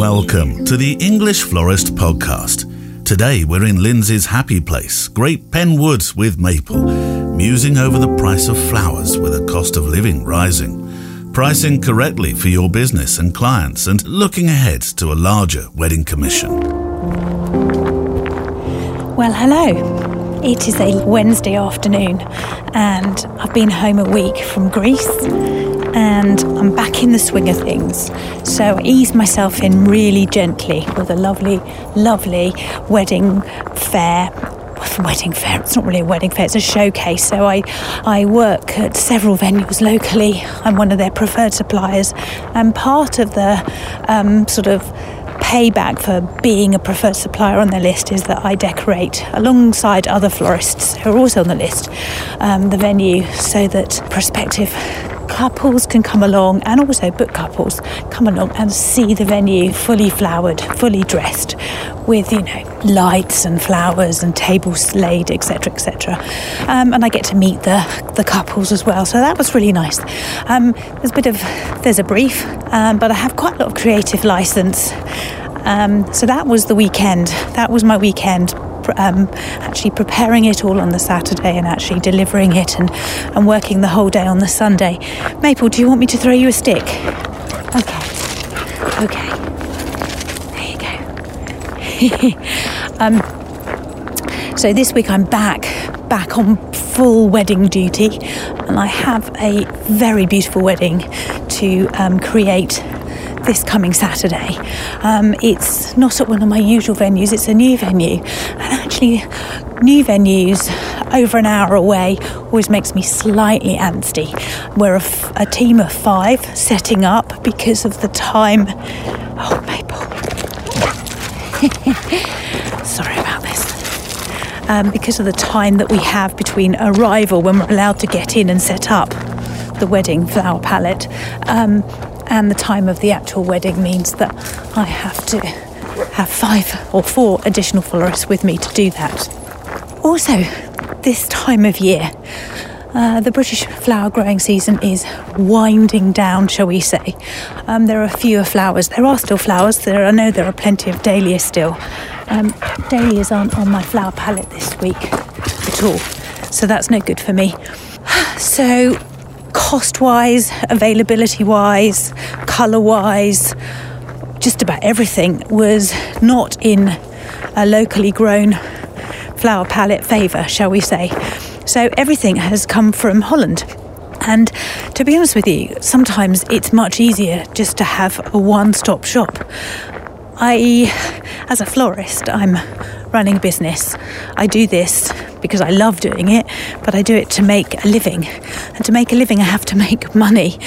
Welcome to the English Florist Podcast. Today we're in Lindsey's happy place, Great Pen Woods with Maple, musing over the price of flowers with a cost of living rising, pricing correctly for your business and clients, and looking ahead to a larger wedding commission. Well, hello. It is a Wednesday afternoon, and I've been home a week from Greece and I'm back in the swing of things. So I ease myself in really gently with a lovely, lovely wedding fair wedding fair. It's not really a wedding fair, it's a showcase. So I, I work at several venues locally. I'm one of their preferred suppliers. And part of the um, sort of payback for being a preferred supplier on their list is that I decorate alongside other florists who are also on the list um, the venue so that prospective couples can come along and also book couples come along and see the venue fully flowered, fully dressed with, you know, lights and flowers and tables laid, etc., etc. Um, and I get to meet the, the couples as well. So that was really nice. Um, there's a bit of, there's a brief, um, but I have quite a lot of creative license. Um, so that was the weekend. That was my weekend um, actually preparing it all on the Saturday and actually delivering it and, and working the whole day on the Sunday. Maple, do you want me to throw you a stick? Okay. Okay. There you go. um, so this week I'm back, back on full wedding duty, and I have a very beautiful wedding to um, create this coming Saturday. Um, it's not at one of my usual venues, it's a new venue. And actually, new venues over an hour away always makes me slightly antsy. We're a, f- a team of five setting up because of the time. Oh, Maple. Sorry about this. Um, because of the time that we have between arrival when we're allowed to get in and set up the wedding flower palette. Um, and the time of the actual wedding means that I have to have five or four additional florists with me to do that. Also, this time of year, uh, the British flower growing season is winding down, shall we say. Um, there are fewer flowers. There are still flowers. There, I know there are plenty of dahlias still. Um, dahlias aren't on my flower palette this week at all, so that's no good for me. So cost wise, availability wise, colour wise, just about everything was not in a locally grown flower palette favour, shall we say. So everything has come from Holland. And to be honest with you, sometimes it's much easier just to have a one stop shop. I, as a florist, I'm running a business. I do this because I love doing it, but I do it to make a living. And to make a living, I have to make money.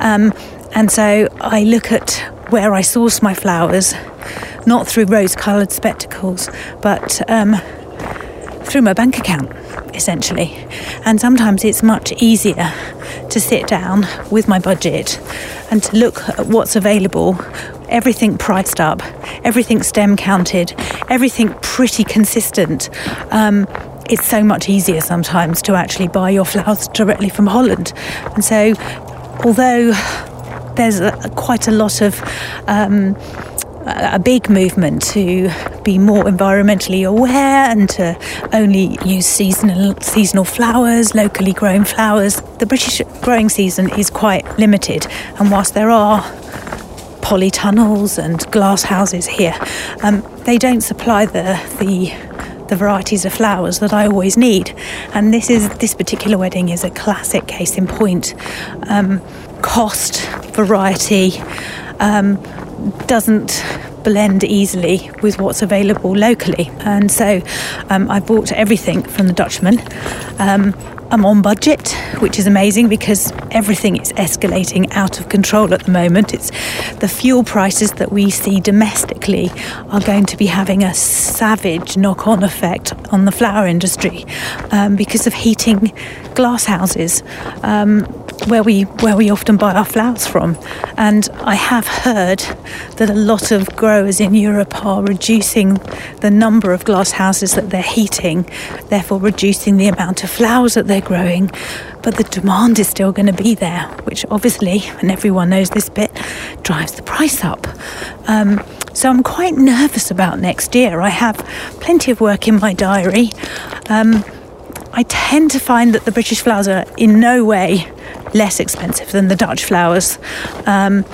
Um, and so I look at where I source my flowers, not through rose coloured spectacles, but um, through my bank account, essentially. And sometimes it's much easier to sit down with my budget and to look at what's available, everything priced up, everything stem counted, everything pretty consistent. Um, it's so much easier sometimes to actually buy your flowers directly from Holland. And so, although there's a, quite a lot of um, a big movement to be more environmentally aware and to only use seasonal seasonal flowers, locally grown flowers. The British growing season is quite limited, and whilst there are polytunnels and glass houses here, um, they don't supply the the the varieties of flowers that I always need. And this is this particular wedding is a classic case in point. Um, cost, variety um, doesn't blend easily with what's available locally. And so um, I bought everything from the Dutchman. Um, I'm on budget, which is amazing because everything is escalating out of control at the moment. It's the fuel prices that we see domestically are going to be having a savage knock-on effect on the flower industry um, because of heating glass houses. Um, where we where we often buy our flowers from. And I have heard that a lot of growers in Europe are reducing the number of glass houses that they're heating, therefore reducing the amount of flowers that they're growing. But the demand is still going to be there, which obviously, and everyone knows this bit, drives the price up. Um, So I'm quite nervous about next year. I have plenty of work in my diary. Um, I tend to find that the British flowers are in no way less expensive than the Dutch flowers. Um,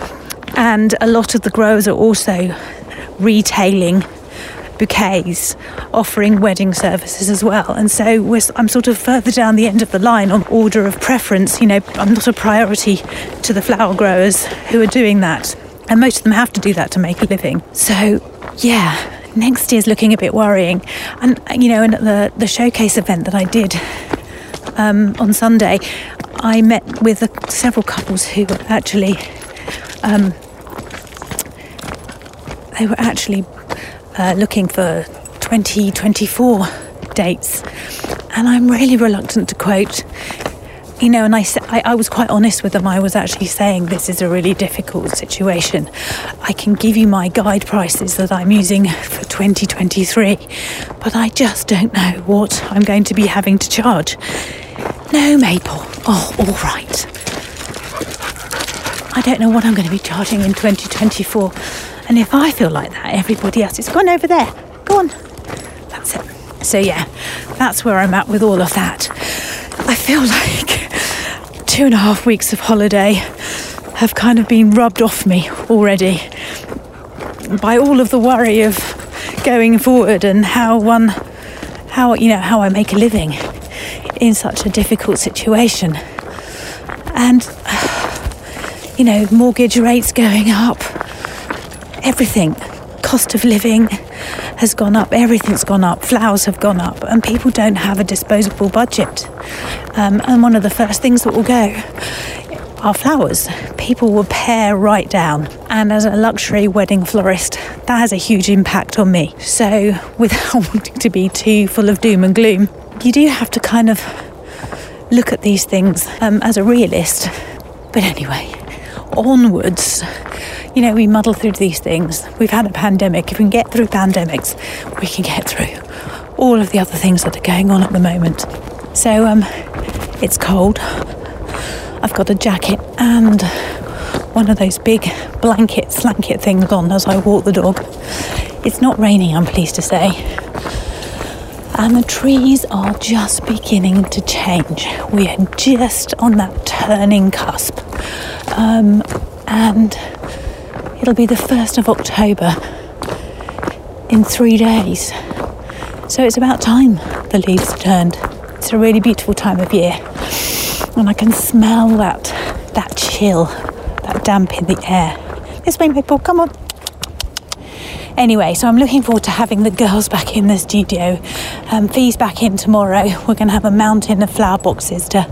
and a lot of the growers are also retailing bouquets, offering wedding services as well. And so I'm sort of further down the end of the line on order of preference. You know, I'm not a priority to the flower growers who are doing that. And most of them have to do that to make a living. So, yeah, next year's looking a bit worrying. And, you know, and at the, the showcase event that I did um, on Sunday, I met with several couples who were actually. Um, they were actually uh, looking for 2024 dates, and I'm really reluctant to quote you know, and I, I, I, was quite honest with them. I was actually saying this is a really difficult situation. I can give you my guide prices that I'm using for 2023, but I just don't know what I'm going to be having to charge. No, Maple. Oh, all right. I don't know what I'm going to be charging in 2024. And if I feel like that, everybody else is gone over there. Go on. That's it. So, yeah, that's where I'm at with all of that. I feel like two and a half weeks of holiday have kind of been rubbed off me already by all of the worry of going forward and how one how you know how I make a living in such a difficult situation and you know mortgage rates going up everything cost of living has gone up, everything's gone up, flowers have gone up, and people don't have a disposable budget. Um, and one of the first things that will go are flowers. People will pare right down. And as a luxury wedding florist, that has a huge impact on me. So, without wanting to be too full of doom and gloom, you do have to kind of look at these things um, as a realist. But anyway, onwards you know, we muddle through these things. We've had a pandemic. If we can get through pandemics, we can get through all of the other things that are going on at the moment. So, um, it's cold. I've got a jacket and one of those big blanket, slanket things on as I walk the dog. It's not raining, I'm pleased to say. And the trees are just beginning to change. We are just on that turning cusp. Um, and It'll be the 1st of October in three days. So it's about time the leaves turned. It's a really beautiful time of year. And I can smell that that chill, that damp in the air. This way, people, come on. Anyway, so I'm looking forward to having the girls back in the studio. Um, Fee's back in tomorrow. We're going to have a mountain of flower boxes to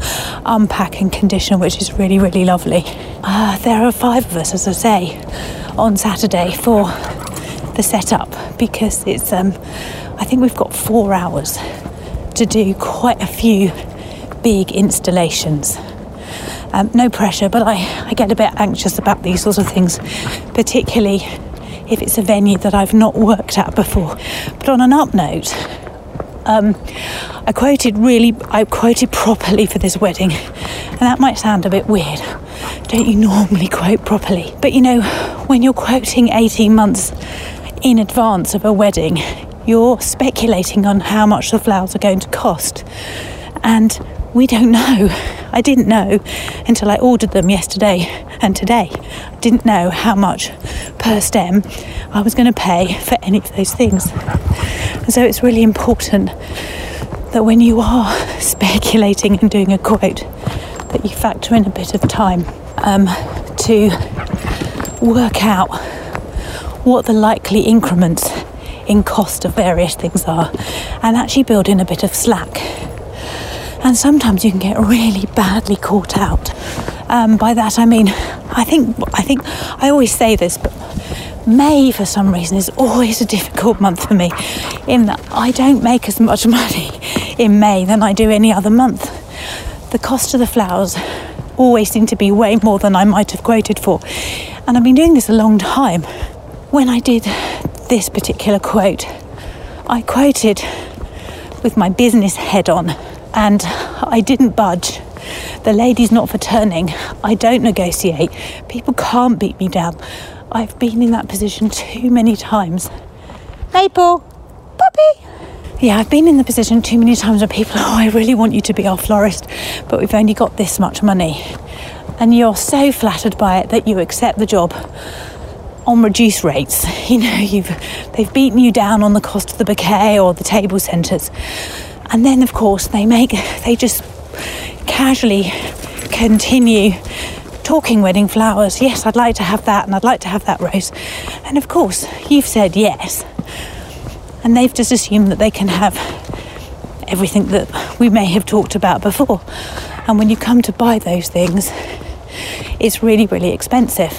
unpack and condition, which is really, really lovely. Uh, there are five of us, as I say, on Saturday for the setup because it's. Um, I think we've got four hours to do quite a few big installations. Um, no pressure, but I, I get a bit anxious about these sorts of things, particularly if it's a venue that I've not worked at before. But on an up note, um, I quoted really, I quoted properly for this wedding, and that might sound a bit weird. Don't you normally quote properly? But you know, when you're quoting 18 months in advance of a wedding, you're speculating on how much the flowers are going to cost. And we don't know. I didn't know until I ordered them yesterday and today. I didn't know how much per stem I was going to pay for any of those things. And so it's really important that when you are speculating and doing a quote, that you factor in a bit of time um, to work out what the likely increments in cost of various things are and actually build in a bit of slack and sometimes you can get really badly caught out. Um, by that I mean, I think I think I always say this, but May for some reason is always a difficult month for me, in that I don't make as much money in May than I do any other month. The cost of the flowers always seem to be way more than I might have quoted for, and I've been doing this a long time. When I did this particular quote, I quoted with my business head on and I didn't budge. The lady's not for turning. I don't negotiate. People can't beat me down. I've been in that position too many times. Maple, puppy. Yeah, I've been in the position too many times where people, oh, I really want you to be our florist, but we've only got this much money. And you're so flattered by it that you accept the job on reduced rates. You know, you've they've beaten you down on the cost of the bouquet or the table centres. And then of course they make they just casually continue talking wedding flowers. Yes, I'd like to have that and I'd like to have that rose. And of course, you've said yes and they've just assumed that they can have everything that we may have talked about before. And when you come to buy those things, it's really, really expensive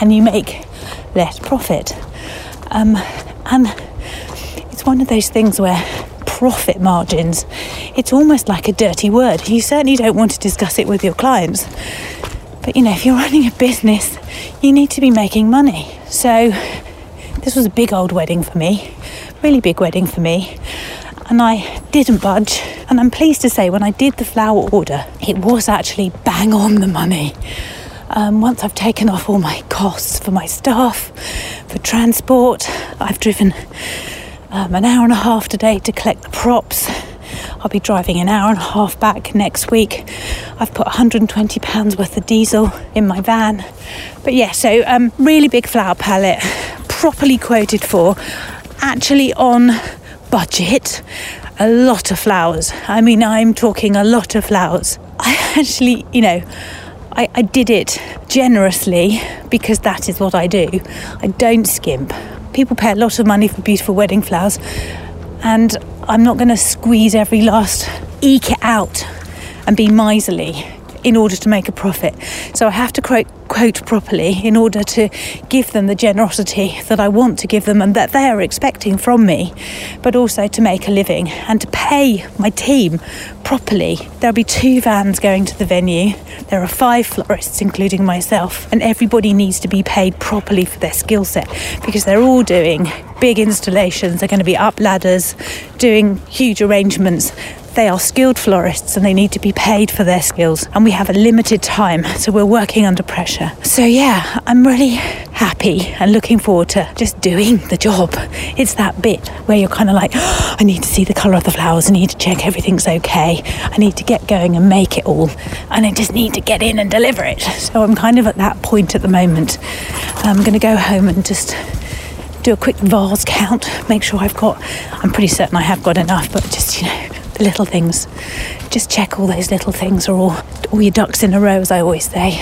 and you make less profit. Um, and it's one of those things where profit margins, it's almost like a dirty word. You certainly don't want to discuss it with your clients. But you know, if you're running a business, you need to be making money. So this was a big old wedding for me really big wedding for me. And I didn't budge. And I'm pleased to say, when I did the flower order, it was actually bang on the money. Um, once I've taken off all my costs for my staff, for transport, I've driven um, an hour and a half today to collect the props. I'll be driving an hour and a half back next week. I've put 120 pounds worth of diesel in my van. But yeah, so um, really big flower palette, properly quoted for actually on budget, a lot of flowers. I mean, I'm talking a lot of flowers. I actually, you know, I, I did it generously because that is what I do. I don't skimp. People pay a lot of money for beautiful wedding flowers, and I'm not going to squeeze every last eke it out and be miserly in order to make a profit. So I have to quote, quote properly in order to give them the generosity that I want to give them and that they are expecting from me, but also to make a living and to pay my team properly. There'll be two vans going to the venue. There are five florists, including myself, and everybody needs to be paid properly for their skill set because they're all doing big installations. They're going to be up ladders, doing huge arrangements they are skilled florists and they need to be paid for their skills. And we have a limited time, so we're working under pressure. So, yeah, I'm really happy and looking forward to just doing the job. It's that bit where you're kind of like, oh, I need to see the colour of the flowers, I need to check everything's okay, I need to get going and make it all, and I just need to get in and deliver it. So, I'm kind of at that point at the moment. I'm going to go home and just do a quick vase count, make sure I've got, I'm pretty certain I have got enough, but just, you know, little things. Just check all those little things are all, all your ducks in a row, as I always say.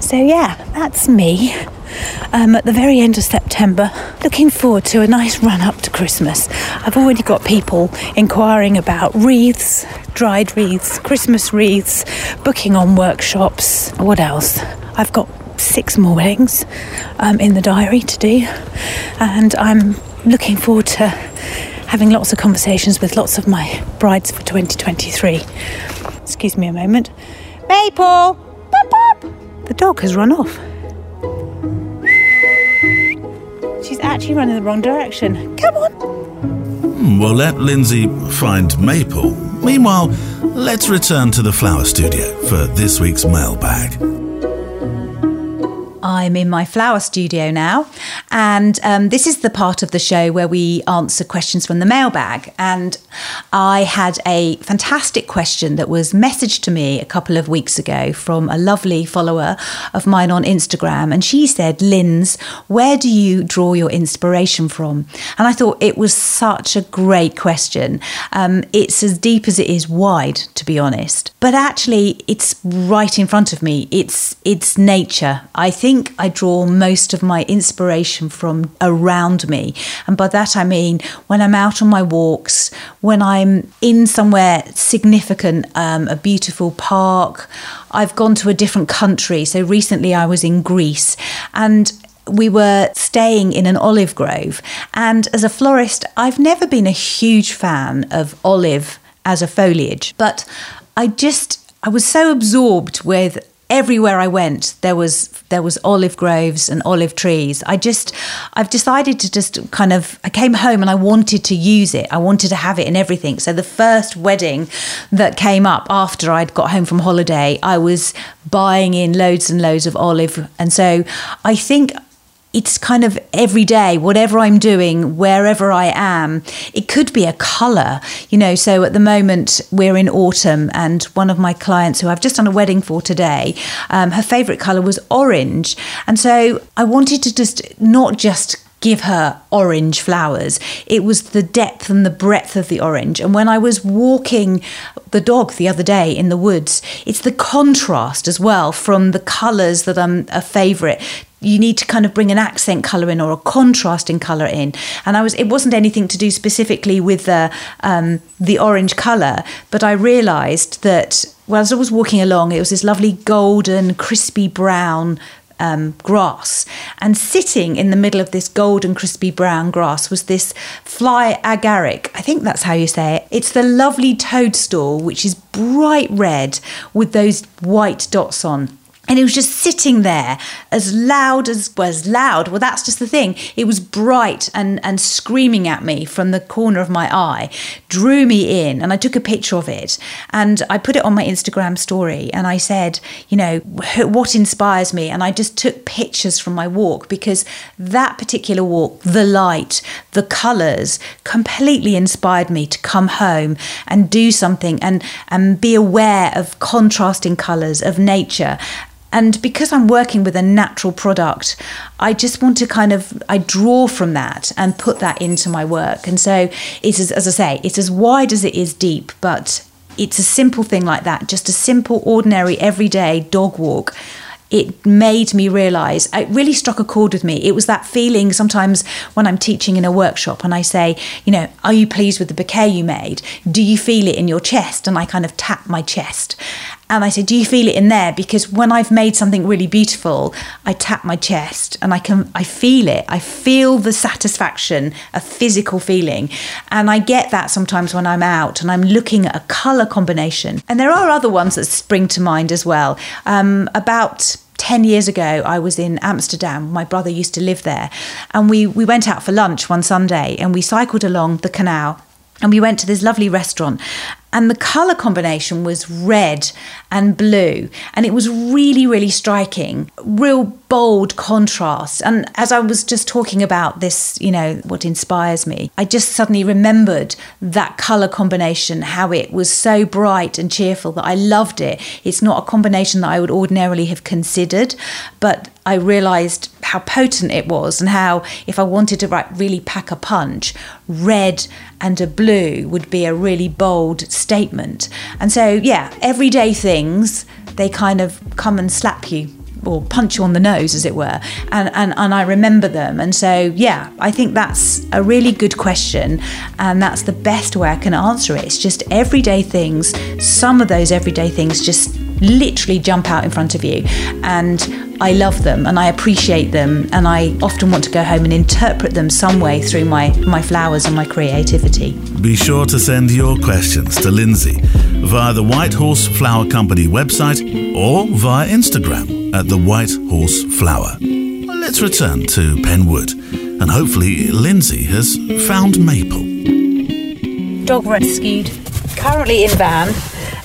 So, yeah, that's me. Um, at the very end of September, looking forward to a nice run up to Christmas. I've already got people inquiring about wreaths, dried wreaths, Christmas wreaths, booking on workshops. What else? I've got six more weddings um, in the diary to do, and I'm looking forward to having lots of conversations with lots of my brides for 2023. Excuse me a moment. Maple! Pop, pop! The dog has run off. She's actually running the wrong direction. Come on! Hmm, well, let Lindsey find Maple. Meanwhile, let's return to the flower studio for this week's mailbag. I'm in my flower studio now, and um, this is the part of the show where we answer questions from the mailbag. And I had a fantastic question that was messaged to me a couple of weeks ago from a lovely follower of mine on Instagram. And she said, Linz, where do you draw your inspiration from? And I thought it was such a great question. Um, it's as deep as it is wide, to be honest. But actually, it's right in front of me. It's it's nature. I think think I draw most of my inspiration from around me. And by that I mean when I'm out on my walks, when I'm in somewhere significant, um, a beautiful park. I've gone to a different country. So recently I was in Greece and we were staying in an olive grove. And as a florist, I've never been a huge fan of olive as a foliage, but I just, I was so absorbed with everywhere I went, there was there was olive groves and olive trees. I just I've decided to just kind of I came home and I wanted to use it. I wanted to have it in everything. So the first wedding that came up after I'd got home from holiday, I was buying in loads and loads of olive. And so I think it's kind of every day, whatever I'm doing, wherever I am. It could be a colour, you know. So at the moment, we're in autumn, and one of my clients who I've just done a wedding for today, um, her favourite colour was orange. And so I wanted to just not just give her orange flowers. It was the depth and the breadth of the orange. And when I was walking the dog the other day in the woods, it's the contrast as well from the colours that I'm a favourite you need to kind of bring an accent color in or a contrasting color in and i was it wasn't anything to do specifically with the um, the orange color but i realized that well as i was walking along it was this lovely golden crispy brown um, grass. And sitting in the middle of this golden, crispy brown grass was this fly agaric. I think that's how you say it. It's the lovely toadstool, which is bright red with those white dots on and it was just sitting there as loud as was loud. Well that's just the thing. It was bright and and screaming at me from the corner of my eye drew me in and i took a picture of it. And i put it on my instagram story and i said you know what inspires me? And i just took pictures from my walk because that particular walk the light the colors completely inspired me to come home and do something and and be aware of contrasting colors of nature and because I'm working with a natural product, I just want to kind of I draw from that and put that into my work. And so it's as, as I say, it's as wide as it is deep, but it's a simple thing like that, just a simple, ordinary, everyday dog walk. It made me realize it really struck a chord with me. It was that feeling sometimes when i'm teaching in a workshop and i say you know are you pleased with the bouquet you made? Do you feel it in your chest? And i kind of tap my chest and I said, Do you feel it in there? Because when I've made something really beautiful, I tap my chest and I can I feel it. I feel the satisfaction, a physical feeling. And I get that sometimes when I'm out and I'm looking at a colour combination. And there are other ones that spring to mind as well. Um, about 10 years ago, I was in Amsterdam. My brother used to live there. And we, we went out for lunch one Sunday and we cycled along the canal and we went to this lovely restaurant and the color combination was red and blue. And it was really really striking. Real bold contrast. And as i was just talking about this you know what inspires me i just suddenly remembered that color combination how it was so bright and cheerful that i loved it. It's not a combination that i would ordinarily have considered. But I realized how potent it was and how if I wanted to write really pack a punch, red and a blue would be a really bold statement. And so, yeah, everyday things, they kind of come and slap you or punch you on the nose, as it were. And, and, and I remember them. And so, yeah, I think that's a really good question. And that's the best way I can answer it. It's just everyday things. Some of those everyday things just literally jump out in front of you. And I love them and I appreciate them. And I often want to go home and interpret them some way through my, my flowers and my creativity. Be sure to send your questions to Lindsey via the White Horse Flower Company website or via Instagram at the White Horse Flower. Let's return to Penwood, and hopefully Lindsey has found Maple. Dog rescued, currently in van.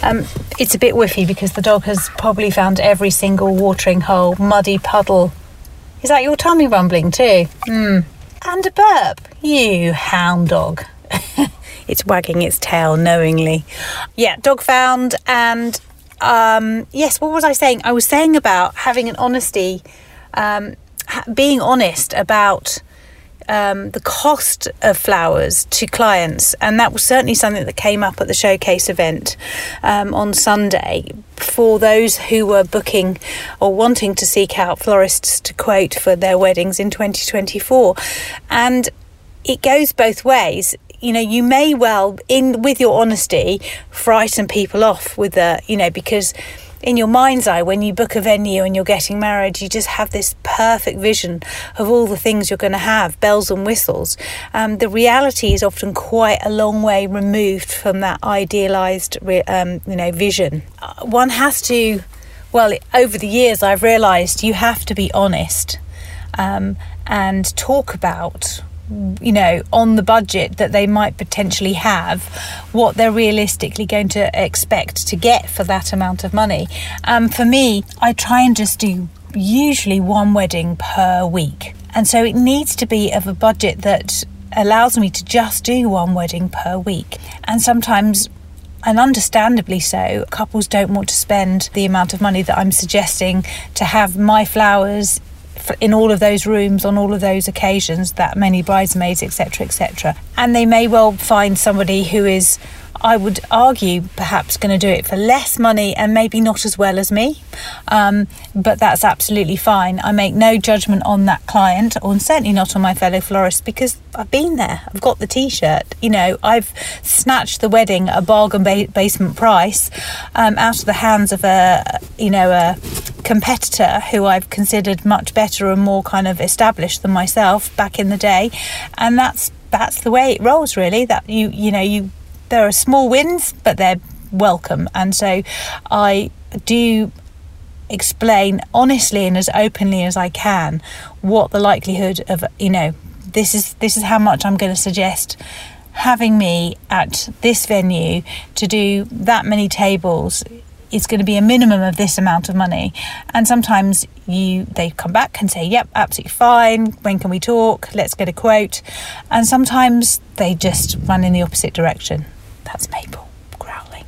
Um, it's a bit whiffy because the dog has probably found every single watering hole, muddy puddle. Is that your tummy rumbling too? Hmm. And a burp. You hound dog. it's wagging its tail knowingly. Yeah, dog found. And um, yes, what was I saying? I was saying about having an honesty, um, being honest about um, the cost of flowers to clients, and that was certainly something that came up at the showcase event um, on Sunday for those who were booking or wanting to seek out florists to quote for their weddings in 2024. And it goes both ways you know you may well in with your honesty frighten people off with the you know because in your mind's eye, when you book a venue and you're getting married, you just have this perfect vision of all the things you're going to have, bells and whistles. Um, the reality is often quite a long way removed from that idealized, um, you know, vision. Uh, one has to, well, over the years, I've realized you have to be honest um, and talk about you know, on the budget that they might potentially have, what they're realistically going to expect to get for that amount of money. Um, for me, I try and just do usually one wedding per week. And so it needs to be of a budget that allows me to just do one wedding per week. And sometimes and understandably so, couples don't want to spend the amount of money that I'm suggesting to have my flowers in all of those rooms on all of those occasions that many bridesmaids etc etc and they may well find somebody who is I would argue perhaps going to do it for less money and maybe not as well as me. Um, but that's absolutely fine. I make no judgment on that client, or certainly not on my fellow florist, because I've been there. I've got the T-shirt. You know, I've snatched the wedding at a bargain ba- basement price um, out of the hands of a, you know, a competitor who I've considered much better and more kind of established than myself back in the day, and that's that's the way it rolls really that you you know you there are small wins, but they're welcome. And so I do explain honestly and as openly as I can what the likelihood of you know this is this is how much I'm going to suggest having me at this venue to do that many tables is going to be a minimum of this amount of money. And sometimes you they come back and say yep absolutely fine. When can we talk? Let's get a quote. And sometimes they just run in the opposite direction that's Maple growling.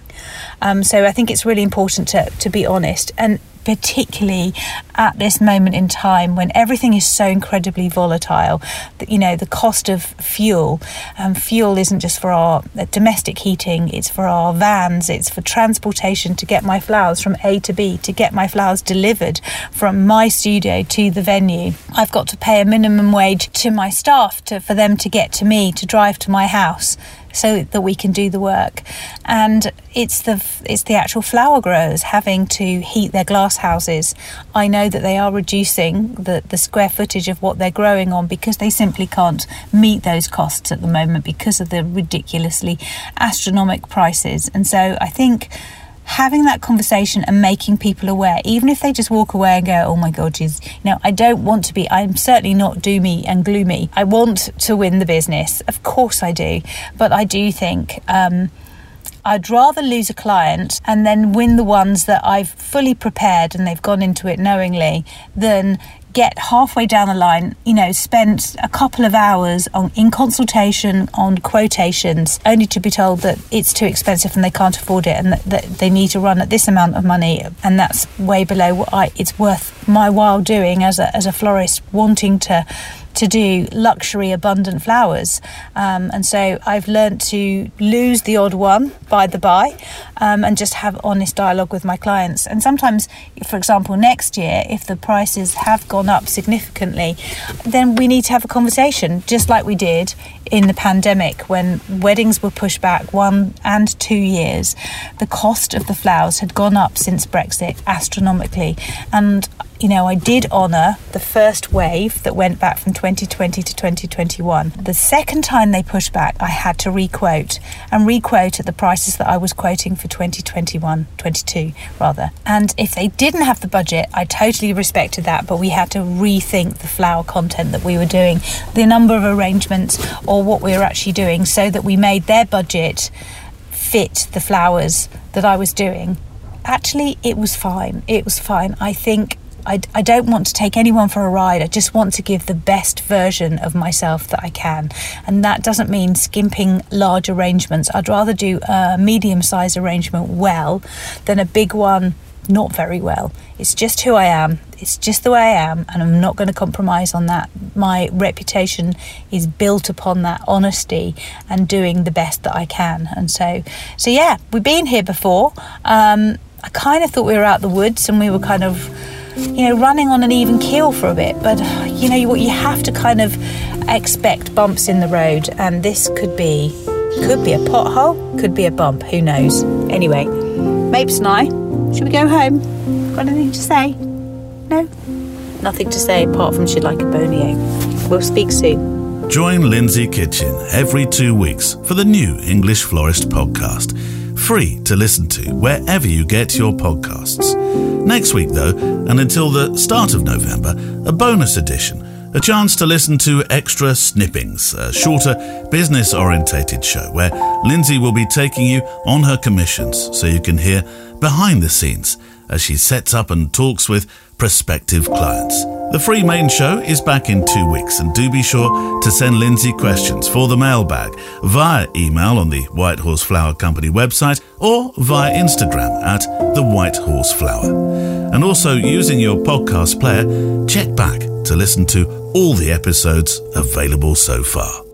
Um, so I think it's really important to, to be honest and particularly at this moment in time when everything is so incredibly volatile you know the cost of fuel um, fuel isn't just for our uh, domestic heating it's for our vans it's for transportation to get my flowers from A to B to get my flowers delivered from my studio to the venue I've got to pay a minimum wage to my staff to, for them to get to me to drive to my house so that we can do the work. And it's the it's the actual flower growers having to heat their glass houses. I know that they are reducing the, the square footage of what they're growing on because they simply can't meet those costs at the moment because of the ridiculously astronomical prices. And so I think having that conversation and making people aware, even if they just walk away and go, "Oh my God, she's," you know, I don't want to be. I'm certainly not doomy and gloomy. I want to win the business, of course I do, but I do think. Um, I'd rather lose a client and then win the ones that I've fully prepared and they've gone into it knowingly than get halfway down the line, you know, spent a couple of hours on in consultation on quotations, only to be told that it's too expensive and they can't afford it, and that, that they need to run at this amount of money, and that's way below what I, it's worth my while doing as a as a florist wanting to to do luxury abundant flowers. Um, and so I've learned to lose the odd one by the by um, and just have honest dialogue with my clients. And sometimes, for example, next year, if the prices have gone up significantly, then we need to have a conversation, just like we did in the pandemic when weddings were pushed back one and two years. The cost of the flowers had gone up since Brexit astronomically. And you know, I did honour the first wave that went back from 2020 to 2021. The second time they pushed back, I had to requote and requote at the prices that I was quoting for 2021, 22 rather. And if they didn't have the budget, I totally respected that, but we had to rethink the flower content that we were doing, the number of arrangements or what we were actually doing so that we made their budget fit the flowers that I was doing actually it was fine it was fine i think I, I don't want to take anyone for a ride. I just want to give the best version of myself that I can. And that doesn't mean skimping large arrangements. I'd rather do a medium sized arrangement well than a big one not very well. It's just who I am. It's just the way I am, and I'm not going to compromise on that. My reputation is built upon that honesty and doing the best that I can. And so, so yeah, we've been here before. Um, I kind of thought we were out the woods, and we were kind of you know, running on an even keel for a bit. But, you know, what you have to kind of expect bumps in the road, and this could be, could be a pothole, could be a bump, who knows. Anyway, Mapes and I, should we go home? Got anything to say? No? Nothing to say apart from she'd like a bonio. We'll speak soon. Join Lindsey Kitchin every two weeks for the new English Florist podcast, free to listen to wherever you get your podcasts. Next week, though, and until the start of November, a bonus edition. A chance to listen to Extra Snippings, a shorter, business orientated show where Lindsey will be taking you on her commissions so you can hear behind the scenes as she sets up and talks with prospective clients. The free main show is back in two weeks, and do be sure to send Lindsey questions for the mailbag via email on the White Horse Flower Company website or via Instagram at the White Horse Flower. And also using your podcast player, check back to listen to all the episodes available so far.